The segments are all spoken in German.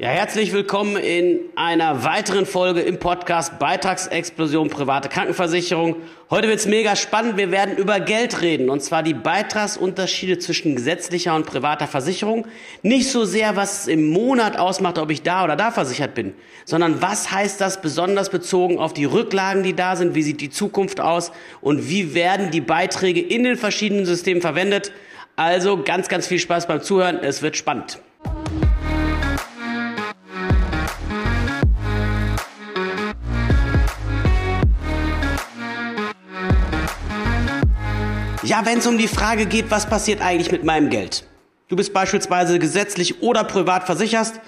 Ja, herzlich willkommen in einer weiteren Folge im Podcast Beitragsexplosion private Krankenversicherung. Heute wird's mega spannend. Wir werden über Geld reden und zwar die Beitragsunterschiede zwischen gesetzlicher und privater Versicherung. Nicht so sehr, was es im Monat ausmacht, ob ich da oder da versichert bin, sondern was heißt das besonders bezogen auf die Rücklagen, die da sind, wie sieht die Zukunft aus und wie werden die Beiträge in den verschiedenen Systemen verwendet. Also ganz, ganz viel Spaß beim Zuhören. Es wird spannend. Ja, wenn es um die Frage geht, was passiert eigentlich mit meinem Geld? Du bist beispielsweise gesetzlich oder privat versicherst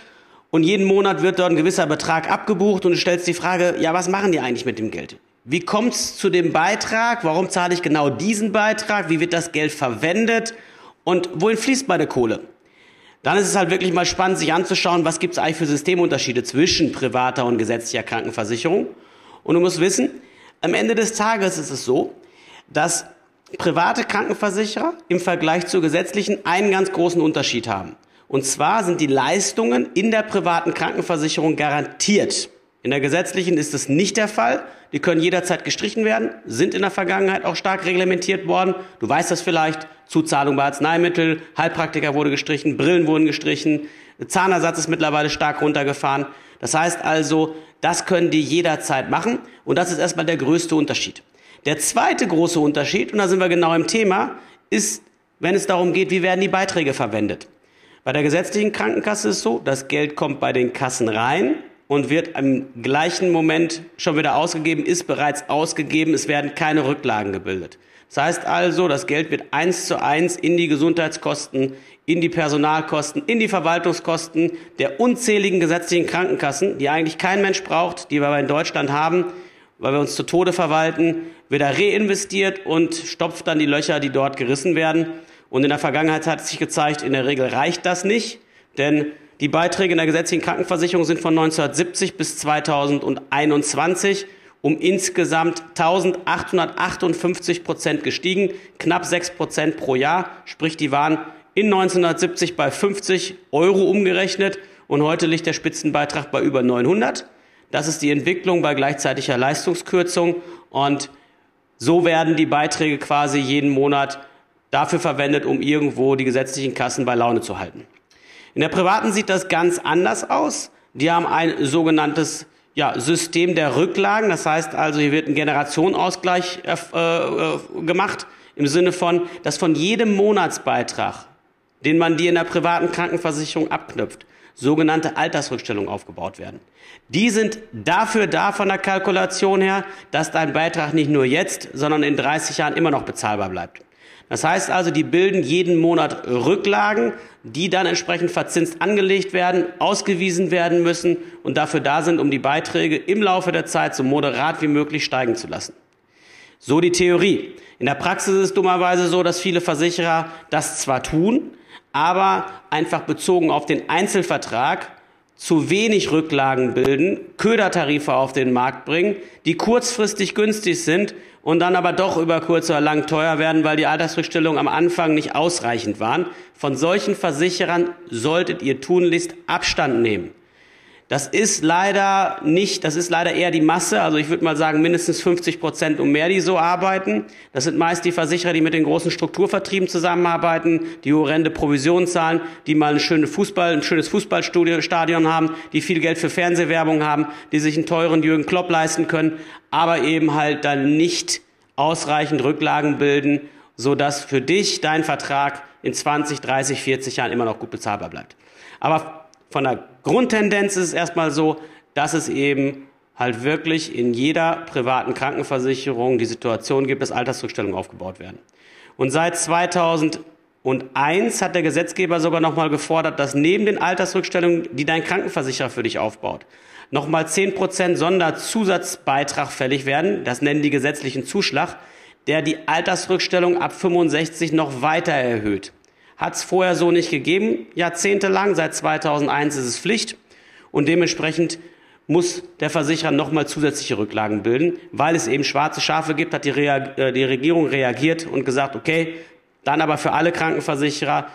und jeden Monat wird dort ein gewisser Betrag abgebucht und du stellst die Frage, ja, was machen die eigentlich mit dem Geld? Wie kommt es zu dem Beitrag? Warum zahle ich genau diesen Beitrag? Wie wird das Geld verwendet? Und wohin fließt meine Kohle? Dann ist es halt wirklich mal spannend, sich anzuschauen, was gibt es eigentlich für Systemunterschiede zwischen privater und gesetzlicher Krankenversicherung. Und du musst wissen, am Ende des Tages ist es so, dass private Krankenversicherer im Vergleich zur gesetzlichen einen ganz großen Unterschied haben. Und zwar sind die Leistungen in der privaten Krankenversicherung garantiert. In der gesetzlichen ist es nicht der Fall. Die können jederzeit gestrichen werden, sind in der Vergangenheit auch stark reglementiert worden. Du weißt das vielleicht. Zuzahlung bei Arzneimittel, Heilpraktiker wurde gestrichen, Brillen wurden gestrichen, Zahnersatz ist mittlerweile stark runtergefahren. Das heißt also, das können die jederzeit machen. Und das ist erstmal der größte Unterschied. Der zweite große Unterschied, und da sind wir genau im Thema, ist, wenn es darum geht, wie werden die Beiträge verwendet. Bei der gesetzlichen Krankenkasse ist es so, das Geld kommt bei den Kassen rein und wird im gleichen Moment schon wieder ausgegeben, ist bereits ausgegeben, es werden keine Rücklagen gebildet. Das heißt also, das Geld wird eins zu eins in die Gesundheitskosten, in die Personalkosten, in die Verwaltungskosten der unzähligen gesetzlichen Krankenkassen, die eigentlich kein Mensch braucht, die wir in Deutschland haben, weil wir uns zu Tode verwalten, wieder reinvestiert und stopft dann die Löcher, die dort gerissen werden. Und in der Vergangenheit hat sich gezeigt, in der Regel reicht das nicht, denn die Beiträge in der gesetzlichen Krankenversicherung sind von 1970 bis 2021 um insgesamt 1858 Prozent gestiegen, knapp 6 Prozent pro Jahr, sprich die waren in 1970 bei 50 Euro umgerechnet und heute liegt der Spitzenbeitrag bei über 900. Das ist die Entwicklung bei gleichzeitiger Leistungskürzung und so werden die Beiträge quasi jeden Monat dafür verwendet, um irgendwo die gesetzlichen Kassen bei Laune zu halten. In der privaten sieht das ganz anders aus. Die haben ein sogenanntes ja, System der Rücklagen. Das heißt also, hier wird ein Generationenausgleich äh, äh, gemacht im Sinne von, dass von jedem Monatsbeitrag, den man dir in der privaten Krankenversicherung abknüpft, sogenannte Altersrückstellungen aufgebaut werden. Die sind dafür da von der Kalkulation her, dass dein Beitrag nicht nur jetzt, sondern in 30 Jahren immer noch bezahlbar bleibt. Das heißt also, die bilden jeden Monat Rücklagen, die dann entsprechend verzinst angelegt werden, ausgewiesen werden müssen und dafür da sind, um die Beiträge im Laufe der Zeit so moderat wie möglich steigen zu lassen. So die Theorie. In der Praxis ist es dummerweise so, dass viele Versicherer das zwar tun, aber einfach bezogen auf den Einzelvertrag zu wenig Rücklagen bilden, Ködertarife auf den Markt bringen, die kurzfristig günstig sind und dann aber doch über kurz oder lang teuer werden, weil die Altersrückstellungen am Anfang nicht ausreichend waren. Von solchen Versicherern solltet ihr tunlichst Abstand nehmen. Das ist leider nicht, das ist leider eher die Masse. Also ich würde mal sagen, mindestens 50 Prozent und mehr, die so arbeiten. Das sind meist die Versicherer, die mit den großen Strukturvertrieben zusammenarbeiten, die horrende Provisionen zahlen, die mal ein, schöne Fußball, ein schönes Fußballstadion haben, die viel Geld für Fernsehwerbung haben, die sich einen teuren Jürgen Klopp leisten können, aber eben halt dann nicht ausreichend Rücklagen bilden, sodass für dich dein Vertrag in 20, 30, 40 Jahren immer noch gut bezahlbar bleibt. Aber von der Grundtendenz ist es erstmal so, dass es eben halt wirklich in jeder privaten Krankenversicherung die Situation gibt, dass Altersrückstellungen aufgebaut werden. Und seit 2001 hat der Gesetzgeber sogar nochmal gefordert, dass neben den Altersrückstellungen, die dein Krankenversicherer für dich aufbaut, nochmal 10% Sonderzusatzbeitrag fällig werden. Das nennen die gesetzlichen Zuschlag, der die Altersrückstellung ab 65 noch weiter erhöht. Hat es vorher so nicht gegeben, jahrzehntelang. Seit 2001 ist es Pflicht. Und dementsprechend muss der Versicherer nochmal zusätzliche Rücklagen bilden. Weil es eben schwarze Schafe gibt, hat die, Rea äh, die Regierung reagiert und gesagt, okay, dann aber für alle Krankenversicherer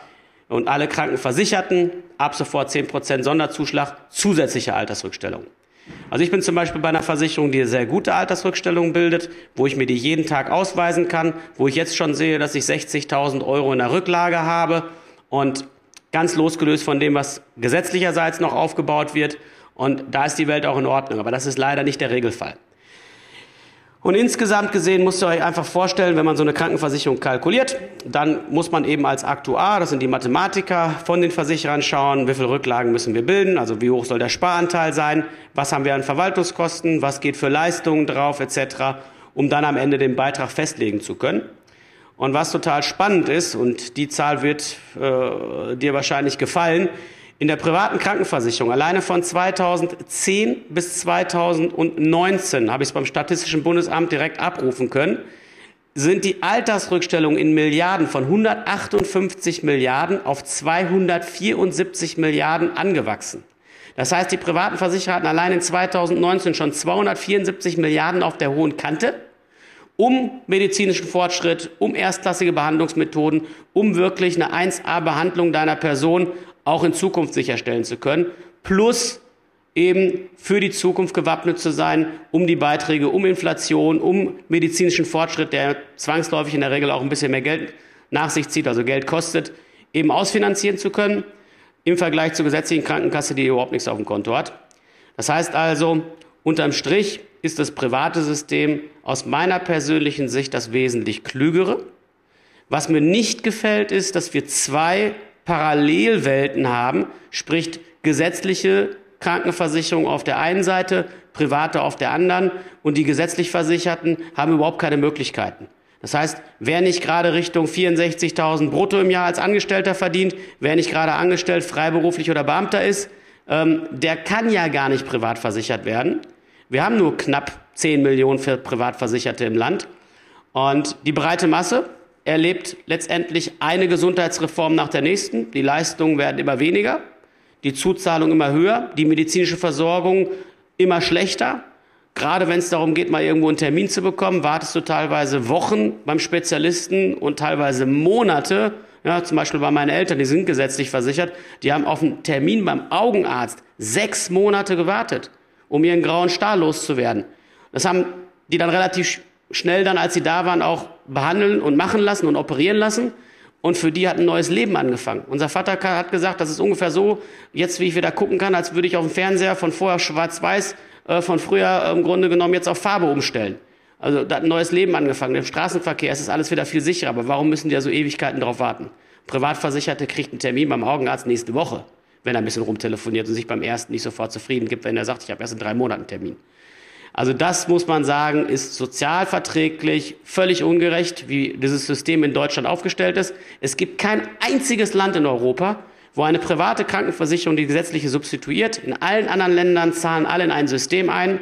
und alle Krankenversicherten ab sofort 10% Sonderzuschlag, zusätzliche Altersrückstellung. Also ich bin zum Beispiel bei einer Versicherung, die sehr gute Altersrückstellung bildet, wo ich mir die jeden Tag ausweisen kann, wo ich jetzt schon sehe, dass ich 60.000 Euro in der Rücklage habe und ganz losgelöst von dem, was gesetzlicherseits noch aufgebaut wird. Und da ist die Welt auch in Ordnung. Aber das ist leider nicht der Regelfall. Und insgesamt gesehen müsst ihr euch einfach vorstellen, wenn man so eine Krankenversicherung kalkuliert, dann muss man eben als Aktuar, das sind die Mathematiker von den Versicherern schauen, wie viele Rücklagen müssen wir bilden, also wie hoch soll der Sparanteil sein, was haben wir an Verwaltungskosten, was geht für Leistungen drauf etc., um dann am Ende den Beitrag festlegen zu können. Und was total spannend ist, und die Zahl wird äh, dir wahrscheinlich gefallen, in der privaten Krankenversicherung, alleine von 2010 bis 2019, habe ich es beim Statistischen Bundesamt direkt abrufen können, sind die Altersrückstellungen in Milliarden von 158 Milliarden auf 274 Milliarden angewachsen. Das heißt, die privaten Versicherer hatten allein in 2019 schon 274 Milliarden auf der hohen Kante, um medizinischen Fortschritt, um erstklassige Behandlungsmethoden, um wirklich eine 1A-Behandlung deiner Person auch in Zukunft sicherstellen zu können, plus eben für die Zukunft gewappnet zu sein, um die Beiträge, um Inflation, um medizinischen Fortschritt, der zwangsläufig in der Regel auch ein bisschen mehr Geld nach sich zieht, also Geld kostet, eben ausfinanzieren zu können, im Vergleich zur gesetzlichen Krankenkasse, die überhaupt nichts auf dem Konto hat. Das heißt also, unterm Strich ist das private System aus meiner persönlichen Sicht das wesentlich klügere. Was mir nicht gefällt, ist, dass wir zwei Parallelwelten haben, sprich gesetzliche Krankenversicherung auf der einen Seite, private auf der anderen und die gesetzlich Versicherten haben überhaupt keine Möglichkeiten. Das heißt, wer nicht gerade Richtung 64.000 brutto im Jahr als Angestellter verdient, wer nicht gerade angestellt, freiberuflich oder Beamter ist, ähm, der kann ja gar nicht privat versichert werden. Wir haben nur knapp 10 Millionen für Privatversicherte im Land. Und die breite Masse, erlebt letztendlich eine Gesundheitsreform nach der nächsten. Die Leistungen werden immer weniger, die Zuzahlung immer höher, die medizinische Versorgung immer schlechter. Gerade wenn es darum geht, mal irgendwo einen Termin zu bekommen, wartest du teilweise Wochen beim Spezialisten und teilweise Monate. Ja, zum Beispiel bei meinen Eltern, die sind gesetzlich versichert, die haben auf einen Termin beim Augenarzt sechs Monate gewartet, um ihren grauen Star loszuwerden. Das haben die dann relativ schnell dann, als sie da waren, auch behandeln und machen lassen und operieren lassen. Und für die hat ein neues Leben angefangen. Unser Vater hat gesagt, das ist ungefähr so, jetzt wie ich wieder gucken kann, als würde ich auf dem Fernseher von vorher schwarz-weiß, äh, von früher äh, im Grunde genommen jetzt auf Farbe umstellen. Also da hat ein neues Leben angefangen. Im Straßenverkehr ist es alles wieder viel sicherer. Aber warum müssen die ja so Ewigkeiten darauf warten? Privatversicherte kriegt einen Termin beim Augenarzt nächste Woche, wenn er ein bisschen rumtelefoniert und sich beim ersten nicht sofort zufrieden gibt, wenn er sagt, ich habe erst in drei Monaten einen Termin. Also das muss man sagen, ist sozialverträglich völlig ungerecht, wie dieses System in Deutschland aufgestellt ist. Es gibt kein einziges Land in Europa, wo eine private Krankenversicherung die gesetzliche substituiert. In allen anderen Ländern zahlen alle in ein System ein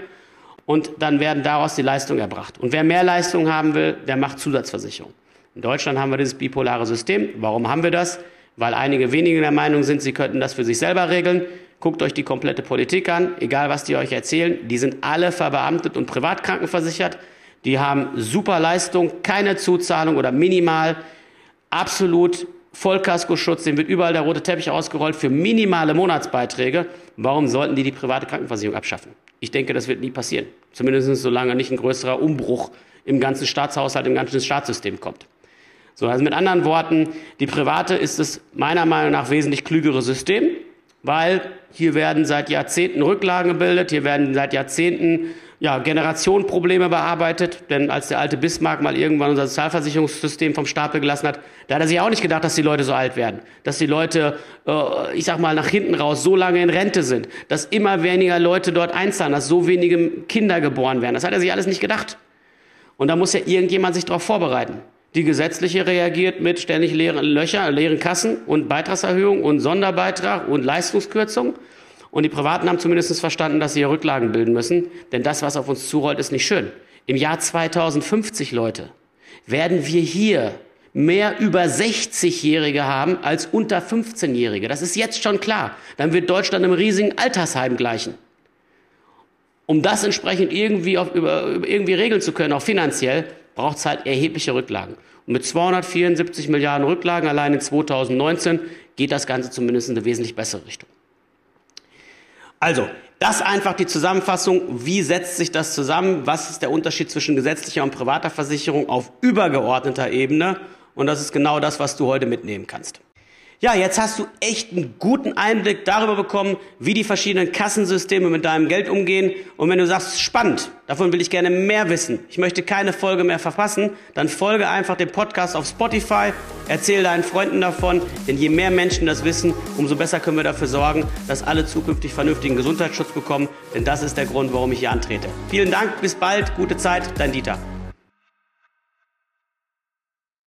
und dann werden daraus die Leistungen erbracht. Und wer mehr Leistungen haben will, der macht Zusatzversicherung. In Deutschland haben wir dieses bipolare System. Warum haben wir das? Weil einige wenige der Meinung sind, sie könnten das für sich selber regeln. Guckt euch die komplette Politik an, egal was die euch erzählen. Die sind alle verbeamtet und privat krankenversichert. Die haben super Leistung, keine Zuzahlung oder minimal, absolut Vollkaskoschutz, dem wird überall der rote Teppich ausgerollt für minimale Monatsbeiträge. Warum sollten die die private Krankenversicherung abschaffen? Ich denke, das wird nie passieren. Zumindest solange nicht ein größerer Umbruch im ganzen Staatshaushalt, im ganzen Staatssystem kommt. So, also mit anderen Worten, die private ist es meiner Meinung nach wesentlich klügere System weil hier werden seit Jahrzehnten Rücklagen gebildet, hier werden seit Jahrzehnten ja, Generationenprobleme bearbeitet. Denn als der alte Bismarck mal irgendwann unser Sozialversicherungssystem vom Stapel gelassen hat, da hat er sich auch nicht gedacht, dass die Leute so alt werden. Dass die Leute, äh, ich sag mal, nach hinten raus so lange in Rente sind. Dass immer weniger Leute dort einzahlen, dass so wenige Kinder geboren werden. Das hat er sich alles nicht gedacht. Und da muss ja irgendjemand sich darauf vorbereiten. Die gesetzliche reagiert mit ständig leeren Löcher, leeren Kassen und Beitragserhöhung und Sonderbeitrag und Leistungskürzung. Und die Privaten haben zumindest verstanden, dass sie hier Rücklagen bilden müssen. Denn das, was auf uns zurollt, ist nicht schön. Im Jahr 2050, Leute, werden wir hier mehr über 60-Jährige haben als unter 15-Jährige. Das ist jetzt schon klar. Dann wird Deutschland einem riesigen Altersheim gleichen. Um das entsprechend irgendwie, auf, über, irgendwie regeln zu können, auch finanziell, braucht es halt erhebliche Rücklagen. Und mit 274 Milliarden Rücklagen allein in 2019 geht das Ganze zumindest in eine wesentlich bessere Richtung. Also, das einfach die Zusammenfassung. Wie setzt sich das zusammen? Was ist der Unterschied zwischen gesetzlicher und privater Versicherung auf übergeordneter Ebene? Und das ist genau das, was du heute mitnehmen kannst. Ja, jetzt hast du echt einen guten Einblick darüber bekommen, wie die verschiedenen Kassensysteme mit deinem Geld umgehen. Und wenn du sagst, spannend, davon will ich gerne mehr wissen, ich möchte keine Folge mehr verpassen, dann folge einfach dem Podcast auf Spotify, erzähle deinen Freunden davon, denn je mehr Menschen das wissen, umso besser können wir dafür sorgen, dass alle zukünftig vernünftigen Gesundheitsschutz bekommen, denn das ist der Grund, warum ich hier antrete. Vielen Dank, bis bald, gute Zeit, dein Dieter.